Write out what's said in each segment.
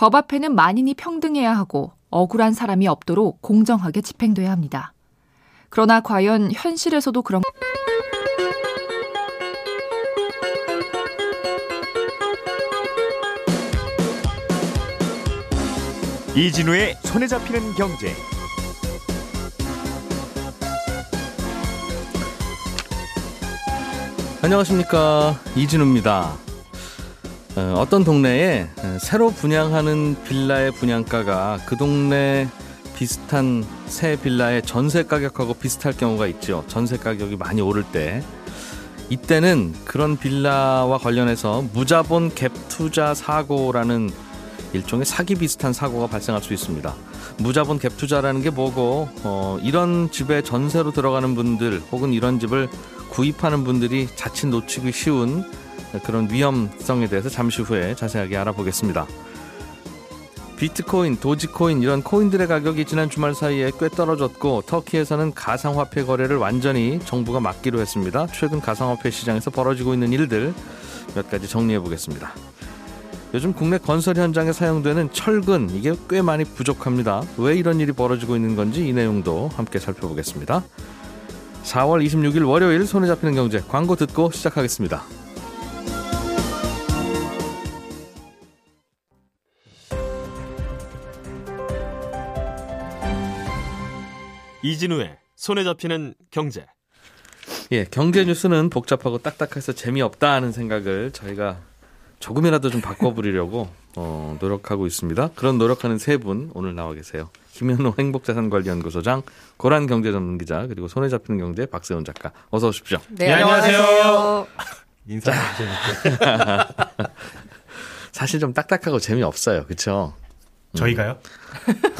법 앞에는 만인이 평등해야 하고 억울한 사람이 없도록 공정하게 집행돼야 합니다. 그러나 과연 현실에서도 그런 이진우의 손에 잡히는 경제. 안녕하십니까 이진우입니다. 어, 어떤 동네에 새로 분양하는 빌라의 분양가가 그 동네 비슷한 새 빌라의 전세 가격하고 비슷할 경우가 있죠. 전세 가격이 많이 오를 때 이때는 그런 빌라와 관련해서 무자본 갭 투자 사고라는 일종의 사기 비슷한 사고가 발생할 수 있습니다. 무자본 갭 투자라는 게 뭐고 어, 이런 집에 전세로 들어가는 분들 혹은 이런 집을 구입하는 분들이 자칫 놓치기 쉬운 그런 위험성에 대해서 잠시 후에 자세하게 알아보겠습니다. 비트코인, 도지코인 이런 코인들의 가격이 지난 주말 사이에 꽤 떨어졌고 터키에서는 가상화폐 거래를 완전히 정부가 막기로 했습니다. 최근 가상화폐 시장에서 벌어지고 있는 일들 몇 가지 정리해 보겠습니다. 요즘 국내 건설 현장에 사용되는 철근 이게 꽤 많이 부족합니다. 왜 이런 일이 벌어지고 있는 건지 이 내용도 함께 살펴보겠습니다. 4월 26일 월요일 손에 잡히는 경제 광고 듣고 시작하겠습니다. 이진우의 손에 잡히는 경제. 예, 경제 뉴스는 복잡하고 딱딱해서 재미없다 하는 생각을 저희가 조금이라도 좀 바꿔보려고 어, 노력하고 있습니다. 그런 노력하는 세 분 오늘 나와 계세요. 김현호 행복자산관리연구소장, 고란 경제전문기자, 그리고 손에 잡히는 경제 박세훈 작가. 어서 오십시오. 네, 네 안녕하세요. 인사 사실 좀 딱딱하고 재미없어요. 그렇죠? 저희가요?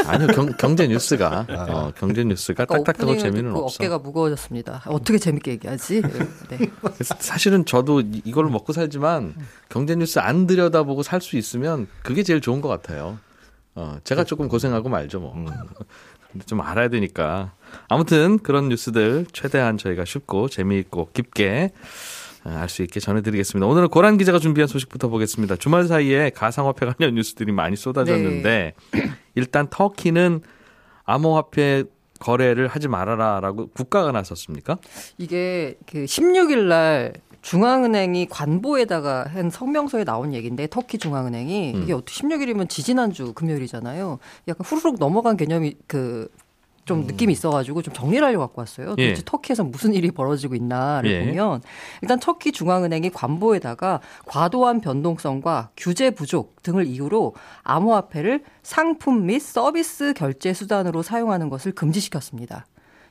아니요 경, 경제 뉴스가 아. 어, 경제 뉴스가 그러니까 딱딱하고 재미는 없어. 어깨가 무거워졌습니다. 어떻게 재밌게 얘기하지? 네. 사실은 저도 이걸 먹고 살지만 경제 뉴스 안 들여다보고 살 수 있으면 그게 제일 좋은 것 같아요. 어, 제가 조금 고생하고 말죠 뭐. 음. 좀 알아야 되니까. 아무튼 그런 뉴스들 최대한 저희가 쉽고 재미있고 깊게 알 수 있게 전해드리겠습니다. 오늘은 고란 기자가 준비한 소식부터 보겠습니다. 주말 사이에 가상화폐 관련 뉴스들이 많이 쏟아졌는데 네. 일단 터키는 암호화폐 거래를 하지 말아라라고 국가가 나섰습니까? 이게 그 16일 날 중앙은행이 관보에다가 한 성명서에 나온 얘기인데 터키 중앙은행이 음. 이게 어떻게 16일이면 지지난주 금요일이잖아요. 약간 후루룩 넘어간 개념이 그 좀 음. 느낌이 있어가지고 좀 정리를 하려고 갖고 왔어요. 도대체 예. 터키에서 무슨 일이 벌어지고 있나를 예. 보면 일단 터키 중앙은행이 관보에다가 과도한 변동성과 규제 부족 등을 이유로 암호화폐를 상품 및 서비스 결제 수단으로 사용하는 것을 금지시켰습니다.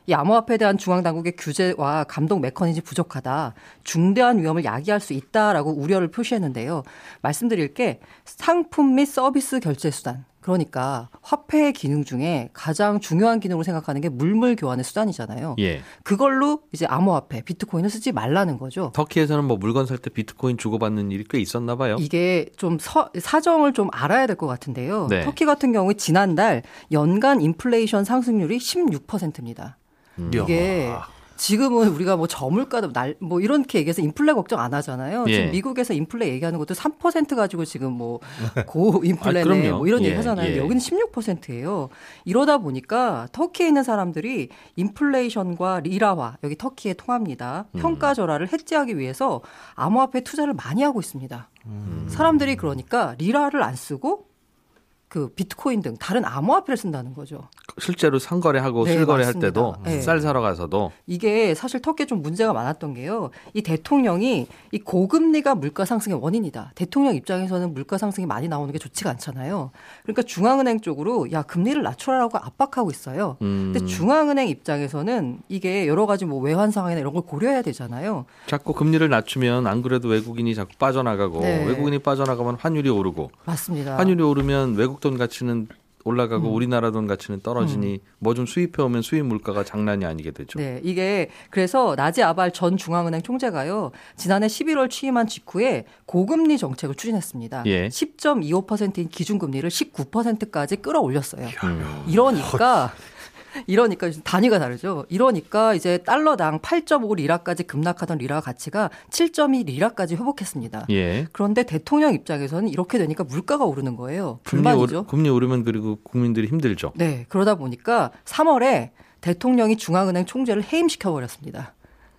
이 암호화폐에 대한 중앙 당국의 규제와 감독 메커니즘 부족하다. 중대한 위험을 야기할 수 있다라고 우려를 표시했는데요. 말씀드릴 게 상품 및 서비스 결제 수단. 그러니까 화폐의 기능 중에 가장 중요한 기능으로 생각하는 게 물물 교환의 수단이잖아요. 예. 그걸로 이제 암호화폐, 비트코인을 쓰지 말라는 거죠. 터키에서는 뭐 물건 살 때 비트코인 주고받는 일이 꽤 있었나 봐요. 이게 좀 서, 사정을 좀 알아야 될 것 같은데요. 네. 터키 같은 경우에 지난달 연간 인플레이션 상승률이 16%입니다. 음. 이게 지금은 우리가 뭐 저물가도 날 뭐 이렇게 얘기해서 인플레 걱정 안 하잖아요. 예. 지금 미국에서 인플레 얘기하는 것도 3% 가지고 지금 뭐 고 인플레네 아, 뭐 이런 예. 얘기 하잖아요. 예. 여기는 16%예요. 이러다 보니까 터키에 있는 사람들이 인플레이션과 리라화 여기 터키에 통합니다. 음. 평가 절하를 해지하기 위해서 암호화폐 투자를 많이 하고 있습니다. 음. 사람들이 그러니까 리라를 안 쓰고 그 비트코인 등 다른 암호화폐를 쓴다는 거죠. 실제로 상거래하고 네, 실거래할 때도 네. 쌀 사러 가서도 이게 사실 터키에 좀 문제가 많았던 게요. 이 대통령이 이 고금리가 물가 상승의 원인이다. 대통령 입장에서는 물가 상승이 많이 나오는 게 좋지가 않잖아요. 그러니까 중앙은행 쪽으로 야 금리를 낮춰라라고 압박하고 있어요. 음. 근데 중앙은행 입장에서는 이게 여러 가지 뭐 외환 상황이나 이런 걸 고려해야 되잖아요. 자꾸 금리를 낮추면 안 그래도 외국인이 자꾸 빠져나가고 네. 외국인이 빠져나가면 환율이 오르고 맞습니다. 환율이 오르면 외국 돈 가치는 올라가고 음. 우리나라 돈 가치는 떨어지니 음. 뭐좀 수입해 오면 수입 물가가 장난이 아니게 되죠. 네, 이게 그래서 나지 아발 전 중앙은행 총재가요 지난해 11월 취임한 직후에 고금리 정책을 추진했습니다. 예. 10.25%인 기준금리를 19%까지 끌어올렸어요. 음. 이러니까 이러니까 단위가 다르죠. 이러니까 이제 달러당 8.5 리라까지 급락하던 리라 가치가 7.2 리라까지 회복했습니다. 예. 그런데 대통령 입장에서는 이렇게 되니까 물가가 오르는 거예요. 금리, 불만이죠. 오르, 금리 오르면 그리고 국민들이 힘들죠. 네, 그러다 보니까 3월에 대통령이 중앙은행 총재를 해임시켜 버렸습니다.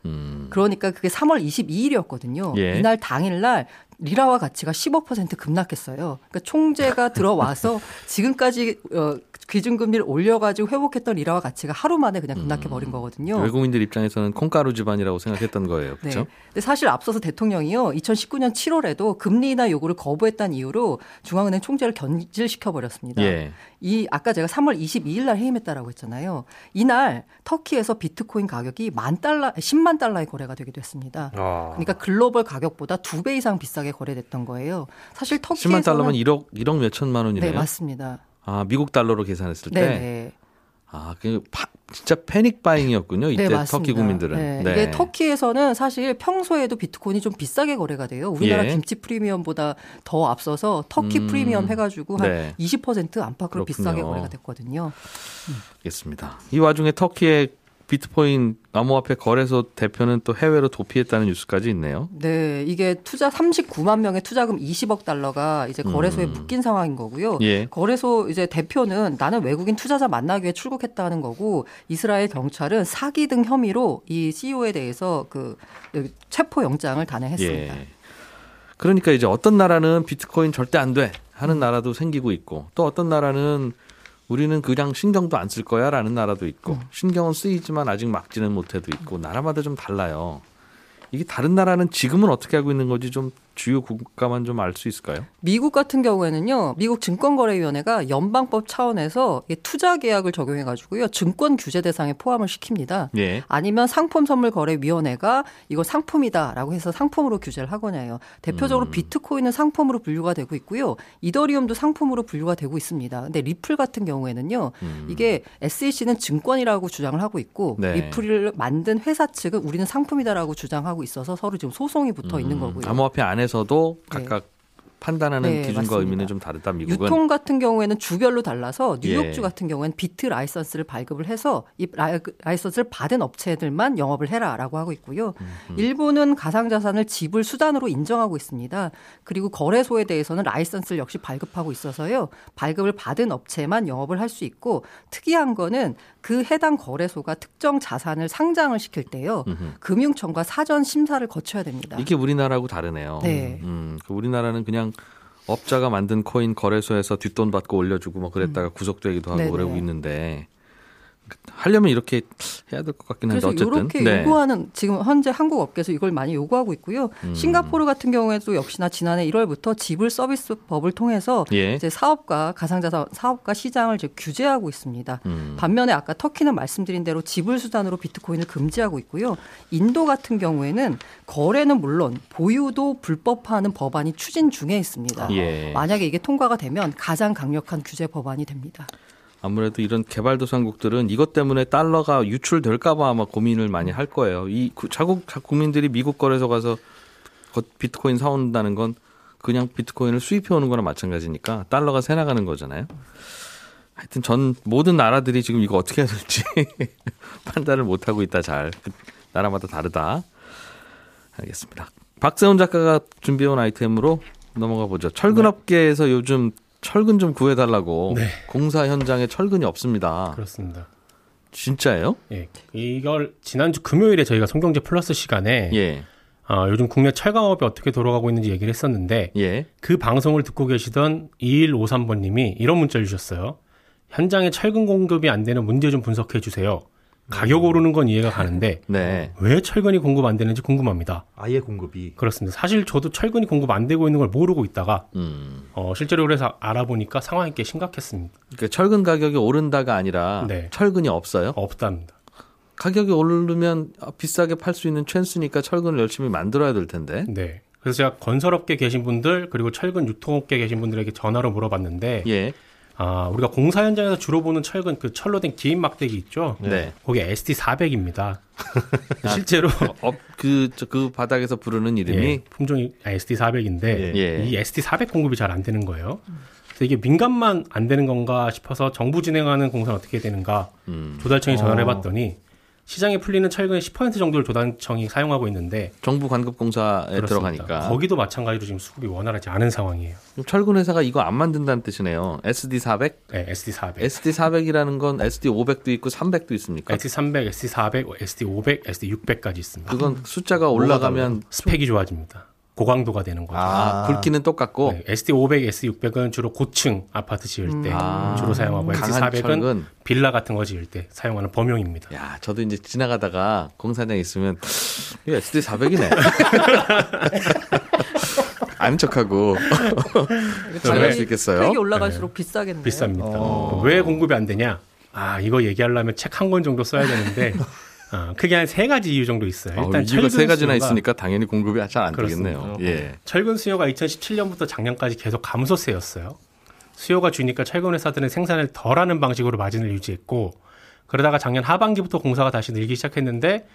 음. 그러니까 그게 3월 22일이었거든요. 예. 이날 당일날 리라와 가치가 15% 급락했어요. 그러니까 총재가 들어와서 지금까지 어, 기준금리를 올려가지고 회복했던 리라와 가치가 하루 만에 그냥 급락해 버린 거거든요. 외국인들 입장에서는 콩가루 집안이라고 생각했던 거예요. 네. 그렇죠? 근데 사실 앞서서 대통령이요, 2019년 7월에도 금리 인하 요구를 거부했다는 이유로 중앙은행 총재를 견질시켜 버렸습니다. 예. 이 아까 제가 3월 22일 날 해임했다라고 했잖아요. 이날 터키에서 비트코인 가격이 만 달러, 10만 달러의 거래가 되기도 했습니다. 아. 그러니까 글로벌 가격보다 두 배 이상 비싸게 거래됐던 거예요. 사실 터키에서는 10만 달러면 1억 1억 몇 천만 원이네요. 네 맞습니다. 아, 미국 달러로 계산했을 때 네, 네. 아, 그 파, 진짜 패닉 바잉이었군요. 이때 네. 터키 국민들은. 네. 네. 이게 터키에서는 사실 평소에도 비트코인이 좀 비싸게 거래가 돼요. 우리나라 예. 김치 프리미엄보다 더 앞서서 터키 음. 프리미엄 해가지고 한 네. 20% 안팎으로 그렇군요. 비싸게 거래가 됐거든요. 알겠습니다. 이 와중에 터키의 비트코인 암호화폐 거래소 대표는 또 해외로 도피했다는 뉴스까지 있네요. 네, 이게 투자 39만 명의 투자금 20억 달러가 이제 거래소에 음. 묶인 상황인 거고요. 예. 거래소 이제 대표는 나는 외국인 투자자 만나기 위해 출국했다는 거고 이스라엘 경찰은 사기 등 혐의로 이 CEO에 대해서 그 체포 영장을 단행했습니다. 예. 그러니까 이제 어떤 나라는 비트코인 절대 안 돼 하는 나라도 생기고 있고 또 어떤 나라는 우리는 그냥 신경도 안 쓸 거야 라는 나라도 있고 음. 신경은 쓰이지만 아직 막지는 못해도 있고 나라마다 좀 달라요. 이게 다른 나라는 지금은 어떻게 하고 있는 건지 좀 주요 국가만 좀 알 수 있을까요? 미국 같은 경우에는요, 미국 증권거래위원회가 연방법 차원에서 이 투자 계약을 적용해 가지고요, 증권 규제 대상에 포함을 시킵니다. 예. 아니면 상품 선물 거래 위원회가 이거 상품이다라고 해서 상품으로 규제를 하거나 해요. 대표적으로 음. 비트코인은 상품으로 분류가 되고 있고요. 이더리움도 상품으로 분류가 되고 있습니다. 근데 리플 같은 경우에는요. 음. 이게 SEC는 증권이라고 주장을 하고 있고 네. 리플을 만든 회사 측은 우리는 상품이다라고 주장하고 있어서 서로 지금 소송이 붙어 있는 음, 거고요. 암호화폐 안에서 도 각각 판단하는 네, 기준과 맞습니다. 의미는 좀 다르다 미국은. 유통 같은 경우에는 주별로 달라서 뉴욕주 예. 같은 경우에는 비트 라이선스를 발급을 해서 이 라이- 라이선스를 받은 업체들만 영업을 해라라고 하고 있고요. 일본은 가상자산을 지불 수단으로 인정하고 있습니다. 그리고 거래소에 대해서는 라이선스를 역시 발급하고 있어서요. 발급을 받은 업체만 영업을 할 수 있고 특이한 거는 그 해당 거래소가 특정 자산을 상장을 시킬 때요. 음흠. 금융청과 사전 심사를 거쳐야 됩니다. 이게 우리나라하고 다르네요. 네. 음, 그 우리나라는 그냥 업자가 만든 코인 거래소에서 뒷돈 받고 올려주고 뭐 그랬다가 구속되기도 하고 음. 네네. 그러고 있는데 하려면 이렇게 해야 될 것 같긴 한데 그래서 어쨌든 이렇게 네. 요구하는 지금 현재 한국 업계에서 이걸 많이 요구하고 있고요. 음. 싱가포르 같은 경우에도 역시나 지난해 1월부터 지불 서비스 법을 통해서 예. 이제 사업과 가상자산 사업과 시장을 이제 규제하고 있습니다. 음. 반면에 아까 터키는 말씀드린 대로 지불 수단으로 비트코인을 금지하고 있고요. 인도 같은 경우에는 거래는 물론 보유도 불법화하는 법안이 추진 중에 있습니다. 예. 만약에 이게 통과가 되면 가장 강력한 규제 법안이 됩니다. 아무래도 이런 개발도상국들은 이것 때문에 달러가 유출될까봐 아마 고민을 많이 할 거예요. 이 구- 자국 자- 국민들이 미국 거래소 가서 거- 비트코인 사온다는 건 그냥 비트코인을 수입해 오는 거나 마찬가지니까 달러가 새 나가는 거잖아요. 하여튼 전 모든 나라들이 지금 이거 어떻게 해야 될지 판단을 못 하고 있다 잘그 나라마다 다르다. 알겠습니다. 박세훈 작가가 준비해온 아이템으로 넘어가 보죠. 철근업계에서 요즘 철근 좀 구해달라고 네. 공사 현장에 철근이 없습니다. 그렇습니다. 진짜예요? 예, 이걸 지난주 금요일에 저희가 송경제 플러스 시간에 예, 어, 요즘 국내 철강업이 어떻게 돌아가고 있는지 얘기를 했었는데 예. 그 방송을 듣고 계시던 2153번님이 이런 문자를 주셨어요. 현장에 철근 공급이 안 되는 문제 좀 분석해 주세요. 가격 오르는 건 이해가 가는데 네. 왜 철근이 공급 안 되는지 궁금합니다. 아예 공급이 그렇습니다. 사실 저도 철근이 공급 안 되고 있는 걸 모르고 있다가 음. 어, 실제로 그래서 알아보니까 상황이 꽤 심각했습니다. 그러니까 철근 가격이 오른다가 아니라 네. 철근이 없어요. 없답니다. 가격이 오르면 비싸게 팔 수 있는 찬스니까 철근을 열심히 만들어야 될 텐데. 네. 그래서 제가 건설업계 계신 분들 그리고 철근 유통업계 계신 분들에게 전화로 물어봤는데 예. 아, 우리가 공사 현장에서 주로 보는 철근 그 철로 된 긴 막대기 있죠? 네. 거기 ST 400입니다. 실제로 어, 그, 저, 그 바닥에서 부르는 이름이 예, 품종이 ST 400인데 예. 이 ST 400 공급이 잘 안 되는 거예요. 그래서 이게 민감만 안 되는 건가 싶어서 정부 진행하는 공사는 어떻게 되는가 음. 조달청이 전화를 어. 해봤더니 시장에 풀리는 철근의 10% 정도를 조달청이 사용하고 있는데 정부 관급 공사에 그렇습니다. 들어가니까 거기도 마찬가지로 지금 수급이 원활하지 않은 상황이에요. 철근 회사가 이거 안 만든다는 뜻이네요. SD 400, 네, SD 400, SD 400이라는 건 SD 500도 있고 300도 있습니까? SD 300, SD 400, SD 500, SD 600까지 있습니다. 그건 숫자가 올라가면 스펙이 좋아집니다. 고강도가 되는 거죠. 아, 굵기는 똑같고 네, SD 500, SD 600은 주로 고층 아파트 지을 때 아. 주로 사용하고 SD 강한 400은 철근. 빌라 같은 거 지을 때 사용하는 범용입니다. 야, 저도 이제 지나가다가 공사장 있으면 이거 SD 400이네. 아는 척하고 잘할 수 있겠어요. 팩이 올라갈수록 비싸겠네요. 비쌉니다. 어. 왜 공급이 안 되냐? 아 이거 얘기하려면 책 한 권 정도 써야 되는데 어, 크게 한 세 가지 이유 정도 있어요. 어, 일단 이유가 철근 세 가지나 수요가- 있으니까 당연히 공급이 잘 안. 되겠네요. 예. 철근 수요가 2017년부터 작년까지 계속 감소세였어요. 수요가 주니까 철근 회사들은 생산을 덜하는 방식으로 마진을 유지했고 그러다가 작년 하반기부터 공사가 다시 늘기 시작했는데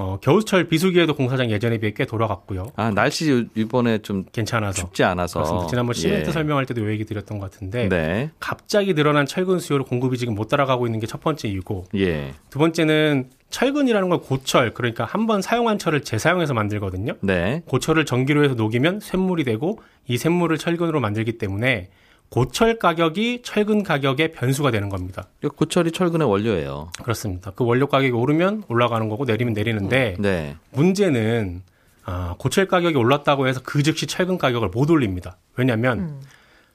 어, 겨울철 비수기에도 공사장 예전에 비해 꽤 돌아갔고요. 아, 날씨 이번에 좀 괜찮아서. 춥지 않아서. 그렇습니다. 지난번 시멘트 예. 설명할 때도 요 얘기 드렸던 것 같은데 네. 갑자기 늘어난 철근 수요로 공급이 지금 못 따라가고 있는 게 첫 번째 이유고 예. 두 번째는 철근이라는 건 고철 그러니까 한 번 사용한 철을 재사용해서 만들거든요. 네. 고철을 전기로 해서 녹이면 쇳물이 되고 이 쇳물을 철근으로 만들기 때문에 고철 가격이 철근 가격의 변수가 되는 겁니다. 이 고철이 철근의 원료예요. 그렇습니다. 그 원료 가격이 오르면 올라가는 거고 내리면 내리는데 네. 문제는 아, 고철 가격이 올랐다고 해서 그 즉시 철근 가격을 못 올립니다. 왜냐하면 음.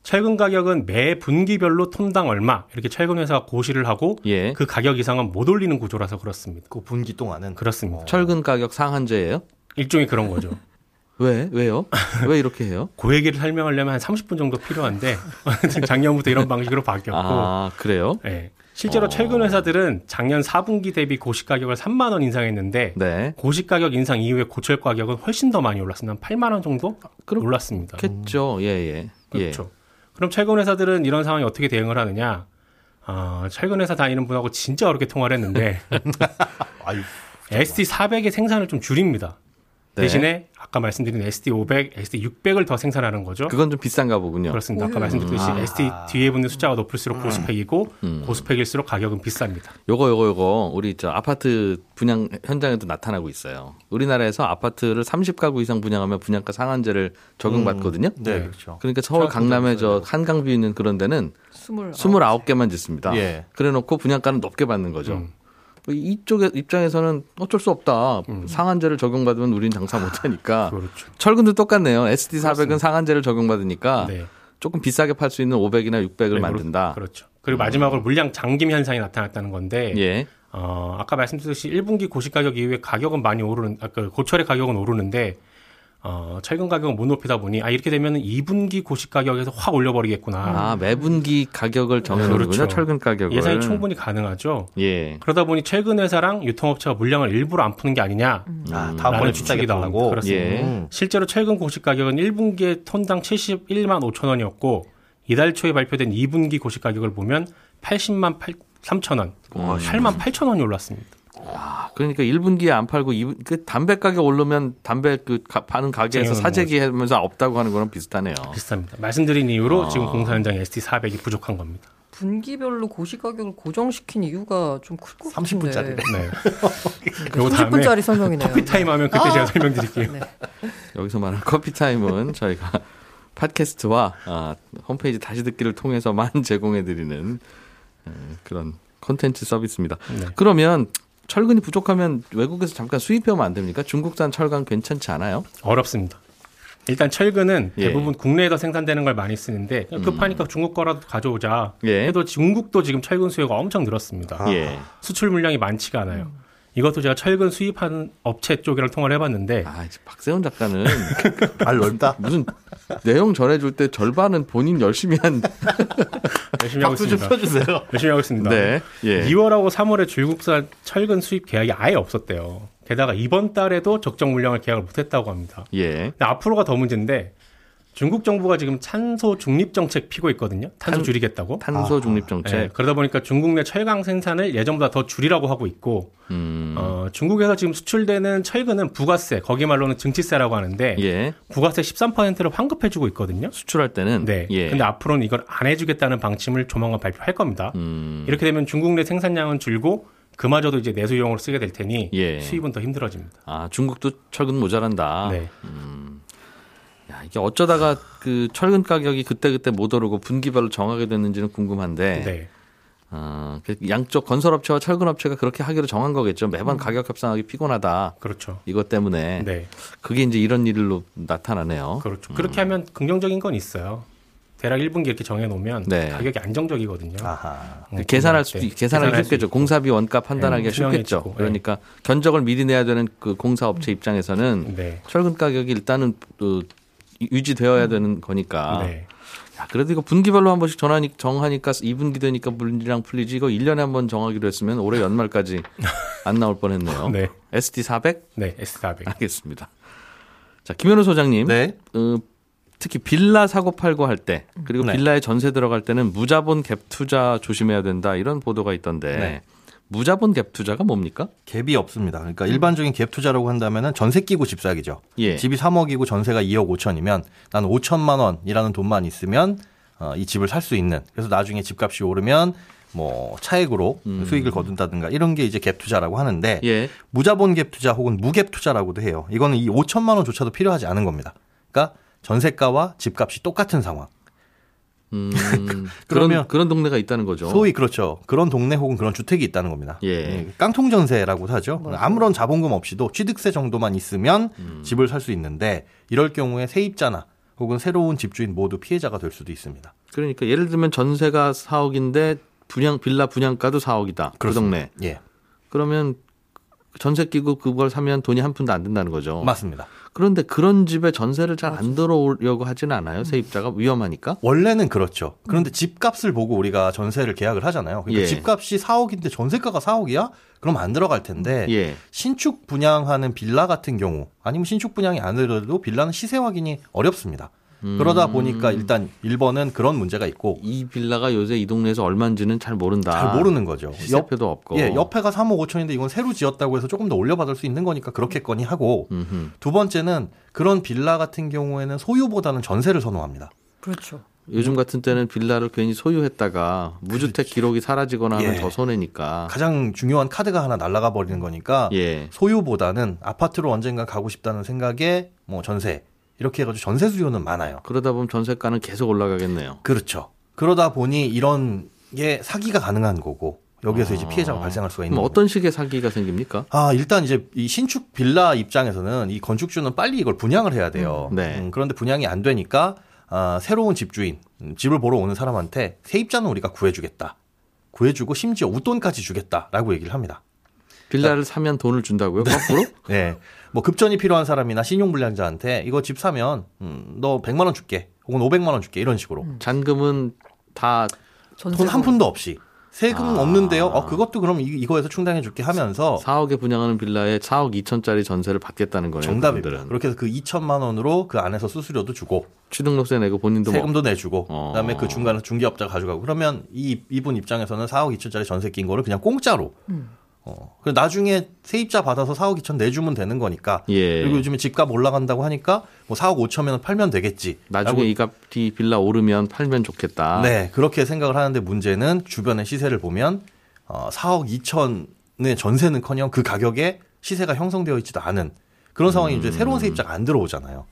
철근 가격은 매 분기별로 톤당 얼마 이렇게 철근 회사가 고시를 하고 예. 그 가격 이상은 못 올리는 구조라서 그렇습니다. 그 분기 동안은 그렇습니다. 어. 철근 가격 상한제예요? 일종의 그런 거죠. 왜? 왜요? 왜 이렇게 해요? 그 얘기를 설명하려면 한 30분 정도 필요한데 작년부터 이런 방식으로 바뀌었고 아, 그래요? 예. 실제로 어. 철근 회사들은 작년 4분기 대비 고시 가격을 3만 원 인상했는데 네. 고시 가격 인상 이후에 고철 가격은 훨씬 더 많이 올랐습니다. 한 8만 원 정도 그럼- 올랐습니다. 겠죠. 예, 예. 그렇죠. 그럼 철근 회사들은 이런 상황에 어떻게 대응을 하느냐? 아, 철근 회사 다니는 분하고 진짜 어렵게 통화를 했는데 아유, SD 400의 생산을 좀 줄입니다. 네. 대신에 아까 말씀드린 SD 500, SD 600을 더 생산하는 거죠. 그건 좀 비싼가 보군요. 그렇습니다. 아까 음. 말씀드렸듯이 아. SD 뒤에 붙는 숫자가 높을수록 고스펙이고 음. 고스펙일수록 가격은 비쌉니다. 요거 요거 요거 우리 저 아파트 분양 현장에도 나타나고 있어요. 우리나라에서 아파트를 30가구 이상 분양하면 분양가 상한제를 적용받거든요. 네, 네. 그렇죠. 그러니까 서울 강남에 저. 한강뷰 있는 그런 데는 스물 29개만 짓습니다. 예. 그래 놓고 분양가는 높게 받는 거죠. 음. 이쪽의 입장에서는 어쩔 수 없다. 상한제를 적용받으면 우린 장사 못 하니까. 그렇죠. 철근도 똑같네요. SD 400은 그렇습니다. 상한제를 적용받으니까 네. 조금 비싸게 팔 수 있는 500이나 600을 네, 만든다. 그렇죠. 그리고 마지막으로 물량 잠김 현상이 나타났다는 건데 예. 어, 아까 말씀드렸듯이 1분기 고시 가격 이후에 가격은 많이 오르는, 아, 그 고철의 가격은 오르는데, 어, 철근 가격은 못 높이다 보니, 아, 이렇게 되면 2분기 고시 가격에서 확 올려버리겠구나. 아, 매분기 가격을 정해놓는군요. 그렇죠. 철근 가격을. 예상이 충분히 가능하죠. 예. 그러다 보니 철근 회사랑 유통업체가 물량을 일부러 안 푸는 게 아니냐. 아, 다음번에 달라고. 나옵니다. 그렇습니다. 예. 음. 실제로 철근 고시 가격은 1분기에 톤당 71만 5천 원이었고, 이달 초에 발표된 2분기 고시 가격을 보면 80만 8, 3천 원, 8만 8천 원이 올랐습니다. 아, 그러니까 1분기에 안 팔고 2분, 그 담배 가격 오르면 담배 그 가- 파는 가게에서 사재기 하면서 없다고 하는 거랑 비슷하네요. 비슷합니다. 말씀드린 이유로 아. 지금 공사 현장 ST 400이 부족한 겁니다. 분기별로 고시 가격을 고정시킨 이유가 좀 클것30 같은데. 분짜리래. 네. 요거 다음에 30분짜리 설명이네요. 커피 타임 하면 그때 제가 설명드릴게요. 네. 여기서 말하는 커피 타임은 저희가 팟캐스트와 아, 홈페이지 다시 듣기를 통해서만 제공해 드리는 어, 그런 콘텐츠 서비스입니다. 네. 그러면 철근이 부족하면 외국에서 잠깐 수입해오면 안 됩니까? 중국산 철강 괜찮지 않아요? 어렵습니다. 일단 철근은 예. 음. 대부분 국내에서 생산되는 걸 많이 쓰는데 급하니까 중국 거라도 가져오자. 예. 해도 중국도 지금 철근 수요가 엄청 늘었습니다. 예. 수출 물량이 많지가 않아요. 이것도 제가 철근 수입하는 업체 쪽이랑 통화를 해봤는데 아, 이제 박세훈 작가는 말 넓다. 무슨 내용 전해줄 때 절반은 본인 열심히 한. 열심히 하고 박수 좀 있습니다. 쳐주세요. 열심히 하고 있습니다. 네. 예. 2월하고 3월에 중국산 철근 수입 계약이 아예 없었대요. 게다가 이번 달에도 적정 물량을 계약을 못했다고 합니다. 예. 근데 앞으로가 더 문제인데 중국 정부가 지금 탄소 중립 정책 피고 있거든요. 탄소 탄- 줄이겠다고. 탄소 중립 정책. 네, 그러다 보니까 중국 내 철강 생산을 예전보다 더 줄이라고 하고 있고 음. 어, 중국에서 지금 수출되는 철근은 부가세, 거기 말로는 증치세라고 하는데 예. 부가세 13%를 환급해주고 있거든요. 수출할 때는 네. 예. 근데 앞으로는 이걸 안 해주겠다는 방침을 조만간 발표할 겁니다. 음. 이렇게 되면 중국 내 생산량은 줄고 그마저도 이제 내수용으로 쓰게 될 테니 예. 수입은 더 힘들어집니다. 아, 중국도 철근 모자란다. 네. 야, 이게 어쩌다가 그 철근 가격이 그때그때 못 오르고 분기별로 정하게 됐는지는 궁금한데 네. 어, 그 양쪽 건설업체와 철근업체가 그렇게 하기로 정한 거겠죠. 매번 가격 협상하기 피곤하다. 그렇죠. 이것 때문에 네. 그게 이제 이런 일로 나타나네요. 그렇죠. 그렇게 하면 긍정적인 건 있어요. 대략 1분기 이렇게 정해놓으면 네. 가격이 안정적이거든요. 어, 계산할 그 수도 때. 계산하기 수 쉽겠죠. 있고. 공사비 원가 판단하기가 네, 쉽겠죠. 투명해지고. 그러니까 견적을 미리 내야 되는 그 공사업체 입장에서는 네. 철근 가격이 일단은 또 유지되어야 되는 거니까. 네. 야, 그래도 이거 분기별로 한 번씩 전하니, 정하니까 2분기 되니까 물량 풀리지 이거 1년에 한 번 정하기로 했으면 올해 연말까지 안 나올 뻔 했네요. 네. SD 400 네. S400. 알겠습니다. 자 김현우 소장님, 네. 어, 특히 빌라 사고 팔고 할 때 그리고 네. 빌라에 전세 들어갈 때는 무자본 갭 투자 조심해야 된다 이런 보도가 있던데 네. 무자본 갭 투자가 뭡니까? 갭이 없습니다. 그러니까 일반적인 갭 투자라고 한다면은 전세 끼고 집 사기죠. 예. 집이 3억이고 전세가 2억 5천이면 난 5천만 원이라는 돈만 있으면 어, 이 집을 살 수 있는. 그래서 나중에 집값이 오르면 뭐 차액으로 수익을 거둔다든가 이런 게 이제 갭 투자라고 하는데 예. 무자본 갭 투자 혹은 무갭 투자라고도 해요. 이거는 이 5천만 원조차도 필요하지 않은 겁니다. 그러니까 전세가와 집값이 똑같은 상황. 음, 그러면 그런 그런 동네가 있다는 거죠. 소위 그렇죠. 그런 동네 혹은 그런 주택이 있다는 겁니다. 예. 깡통 전세라고 하죠. 아무런 자본금 없이도 취득세 정도만 있으면 음. 집을 살 수 있는데 이럴 경우에 세입자나 혹은 새로운 집주인 모두 피해자가 될 수도 있습니다. 그러니까 예를 들면 전세가 4억인데 분양 빌라 분양가도 4억이다. 그 동네. 예, 그러면 전세 끼고 그걸 사면 돈이 한 푼도 안 든다는 거죠. 맞습니다. 그런데 그런 집에 전세를 잘 안 들어오려고 하지는 않아요. 세입자가 위험하니까. 원래는 그렇죠. 그런데 집값을 보고 우리가 전세를 계약을 하잖아요. 그러니까 예. 집값이 4억인데 전세가가 4억이야? 그럼 안 들어갈 텐데 예. 신축 분양하는 빌라 같은 경우 아니면 신축 분양이 아니더라도 빌라는 시세 확인이 어렵습니다. 음. 그러다 보니까 일단 1번은 그런 문제가 있고 이 빌라가 요새 이 동네에서 얼마인지는 잘 모른다. 잘 모르는 거죠. 옆, 시세표도 없고. 예, 옆에가 3억 5천인데 이건 새로 지었다고 해서 조금 더 올려받을 수 있는 거니까 그렇겠거니 하고 음흠. 두 번째는 그런 빌라 같은 경우에는 소유보다는 전세를 선호합니다. 그렇죠. 요즘 같은 때는 빌라를 괜히 소유했다가 무주택 기록이 사라지거나 하면 예. 더 손해니까. 가장 중요한 카드가 하나 날아가 버리는 거니까 예. 소유보다는 아파트로 언젠가 가고 싶다는 생각에 뭐 전세 이렇게 해가지고 전세 수요는 많아요. 그러다 보면 전세가는 계속 올라가겠네요. 그렇죠. 그러다 보니 이런 게 사기가 가능한 거고 여기에서 이제 피해자가 발생할 수가 있는. 어떤 식의 사기가 생깁니까? 아, 일단 이제 이 신축 빌라 입장에서는 이 건축주는 빨리 이걸 분양을 해야 돼요. 음, 네. 음, 그런데 분양이 안 되니까 아, 새로운 집주인, 음, 집을 보러 오는 사람한테 세입자는 우리가 구해주겠다. 구해주고 심지어 웃돈까지 주겠다라고 얘기를 합니다. 빌라를 사면 돈을 준다고요? 거꾸로? 네. 뭐 급전이 필요한 사람이나 신용불량자한테 이거 집 사면 음, 너 100만 원 줄게. 혹은 500만 원 줄게. 이런 식으로. 잔금은 다 돈 한 푼도 없이. 세금 아. 없는데요. 어, 그것도 그럼 이- 이거에서 충당해 줄게 하면서 4억에 분양하는 빌라에 4억 2천짜리 전세를 받겠다는 거예요. 정답입니다. 그분들은. 그렇게 해서 그 2천만 원으로 그 안에서 수수료도 주고 취등록세 내고 본인도 뭐 세금도 내주고 어. 그다음에 그 중간에 중개업자 가져가고 그러면 이 이분 입장에서는 4억 2천짜리 전세 낀 거를 그냥 공짜로 어. 그 나중에 세입자 받아서 4억 2천 내주면 되는 거니까 예. 그리고 요즘에 집값 올라간다고 하니까 뭐 4억 5천면 팔면 되겠지. 나중에 이 값 이 빌라 오르면 팔면 좋겠다. 네 그렇게 생각을 하는데 문제는 주변의 시세를 보면 어, 4억 2천의 전세는 커녕 그 가격에 시세가 형성되어 있지도 않은 그런 상황이 이제 음. 새로운 세입자가 안 들어오잖아요.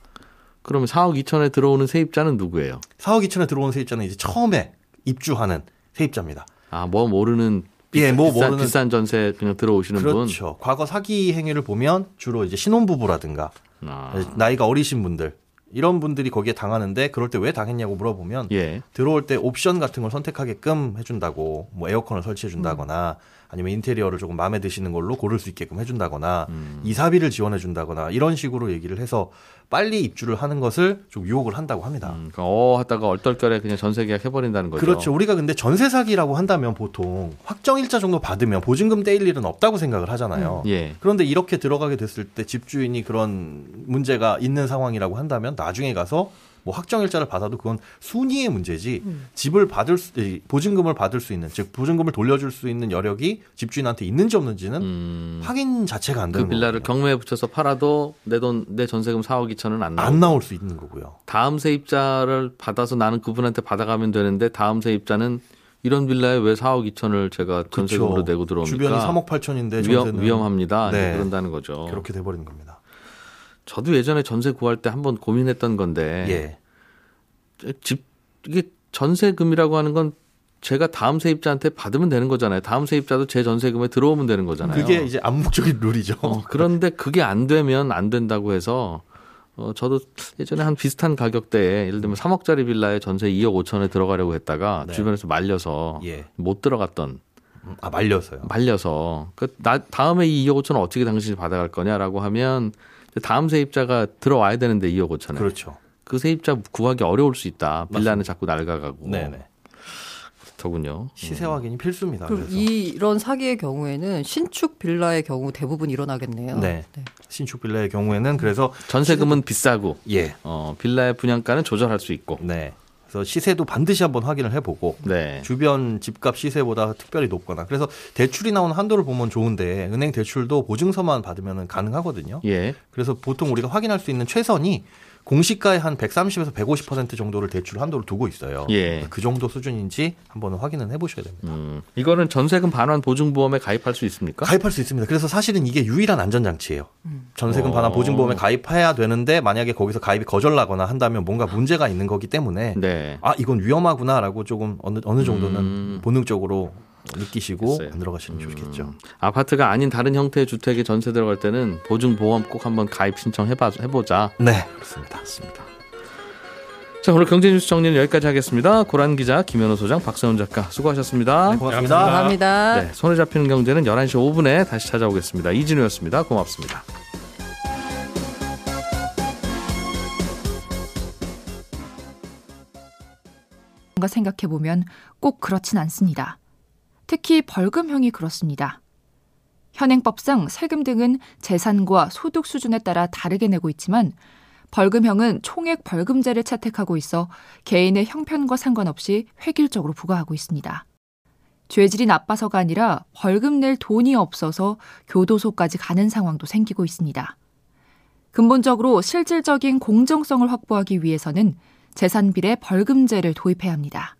그러면 4억 2천에 들어오는 세입자는 누구예요? 4억 2천에 들어온 세입자는 이제 처음에 입주하는 세입자입니다. 아, 뭐 모르는 예, 뭐 비싼, 모르는 비싼 전세 그냥 들어오시는 분. 그렇죠. 과거 사기 행위를 보면 주로 이제 신혼부부라든가 아, 나이가 어리신 분들 이런 분들이 거기에 당하는데 그럴 때 왜 당했냐고 물어보면 예. 들어올 때 옵션 같은 걸 선택하게끔 해준다고 뭐 에어컨을 설치해 준다거나 아니면 인테리어를 조금 마음에 드시는 걸로 고를 수 있게끔 해준다거나 음. 이사비를 지원해 준다거나 이런 식으로 얘기를 해서 빨리 입주를 하는 것을 좀 유혹을 한다고 합니다. 음, 그러니까 어 하다가 얼떨결에 그냥 전세 계약 해버린다는 거죠. 그렇죠. 우리가 근데 전세 사기라고 한다면 보통 확정 일자 정도 받으면 보증금 떼일 일은 없다고 생각을 하잖아요. 예. 그런데 이렇게 들어가게 됐을 때 집주인이 그런 문제가 있는 상황이라고 한다면 나중에 가서 뭐 확정일자를 받아도 그건 순위의 문제지 음. 집을 받을 수, 이 보증금을 받을 수 있는 즉 보증금을 돌려줄 수 있는 여력이 집주인한테 있는지 없는지는 음. 확인 자체가 안 되는 그 빌라를. 경매에 붙여서 팔아도 내 돈 내 전세금 4억 2천은 안 안 나올 수 있는 거고요. 다음 세입자를 받아서 나는 그분한테 받아가면 되는데 다음 세입자는 이런 빌라에 왜 4억 2천을 제가 전세금으로 그쵸. 내고 들어옵니까? 주변이 3억 8천인데 위험, 위험합니다. 네. 그런다는 거죠. 그렇게 돼버리는 겁니다. 저도 예전에 전세 구할 때 한번 고민했던 건데 예. 집 이게 전세금이라고 하는 건 제가 다음 세입자한테 받으면 되는 거잖아요. 다음 세입자도 제 전세금에 들어오면 되는 거잖아요. 그게 이제 암묵적인 룰이죠. 어, 그런데 그게 안 되면 안 된다고 해서 어, 저도 예전에 한 비슷한 가격대에 예를 들면 3억짜리 빌라에 전세 2억 5천에 들어가려고 했다가 네. 주변에서 말려서 예. 못 들어갔던 음, 아 말려서요. 말려서 그 나, 다음에 이 2억 5천은 어떻게 당신이 받아갈 거냐라고 하면 다음 세입자가 들어와야 되는데 2억 5천에 그렇죠. 그 세입자 구하기 어려울 수 있다. 빌라는 자꾸 낡아가고. 네네. 그렇더군요. 시세 확인이 필수입니다. 그럼 그래서 이, 이런 사기의 경우에는 신축 빌라의 경우 대부분 일어나겠네요. 네. 신축 빌라의 경우에는 그래서 전세금은 비싸고 예. 어, 빌라의 분양가는 조절할 수 있고. 네. 그래서 시세도 반드시 한번 확인을 해보고 네. 주변 집값 시세보다 특별히 높거나 그래서 대출이 나오는 한도를 보면 좋은데 은행 대출도 보증서만 받으면 가능하거든요. 예. 그래서 보통 우리가 확인할 수 있는 최선이 공시가의 한 130에서 150% 정도를 대출 한도를 두고 있어요. 예. 그 정도 수준인지 한번 확인은 해보셔야 됩니다. 음, 이거는 전세금 반환 보증보험에 가입할 수 있습니까? 가입할 수 있습니다. 그래서 사실은 이게 유일한 안전장치예요. 전세금 반환 어. 보증보험에 가입해야 되는데 만약에 거기서 가입이 거절나거나 한다면 뭔가 문제가 있는 거기 때문에 네. 아 이건 위험하구나라고 조금 어느 어느 정도는 음. 본능적으로 느끼시고. 안 들어가시는 게 좋겠죠. 아파트가 아닌 다른 형태의 주택에 전세 들어갈 때는 보증 보험 꼭 한번 가입 신청해봐 해보자. 네 그렇습니다. 맞습니다. 자 오늘 경제뉴스 정리는 여기까지 하겠습니다. 고란 기자, 김현우 소장, 박세훈 작가 수고하셨습니다. 네, 고맙습니다. 감사합니다. 네, 손에 잡히는 경제는 11시 5분에 다시 찾아오겠습니다. 이진우였습니다. 고맙습니다. 뭔가 생각해 보면 꼭 그렇진 않습니다. 특히 벌금형이 그렇습니다. 현행법상 세금 등은 재산과 소득 수준에 따라 다르게 내고 있지만 벌금형은 총액 벌금제를 채택하고 있어 개인의 형편과 상관없이 획일적으로 부과하고 있습니다. 죄질이 나빠서가 아니라 벌금 낼 돈이 없어서 교도소까지 가는 상황도 생기고 있습니다. 근본적으로 실질적인 공정성을 확보하기 위해서는 재산비례 벌금제를 도입해야 합니다.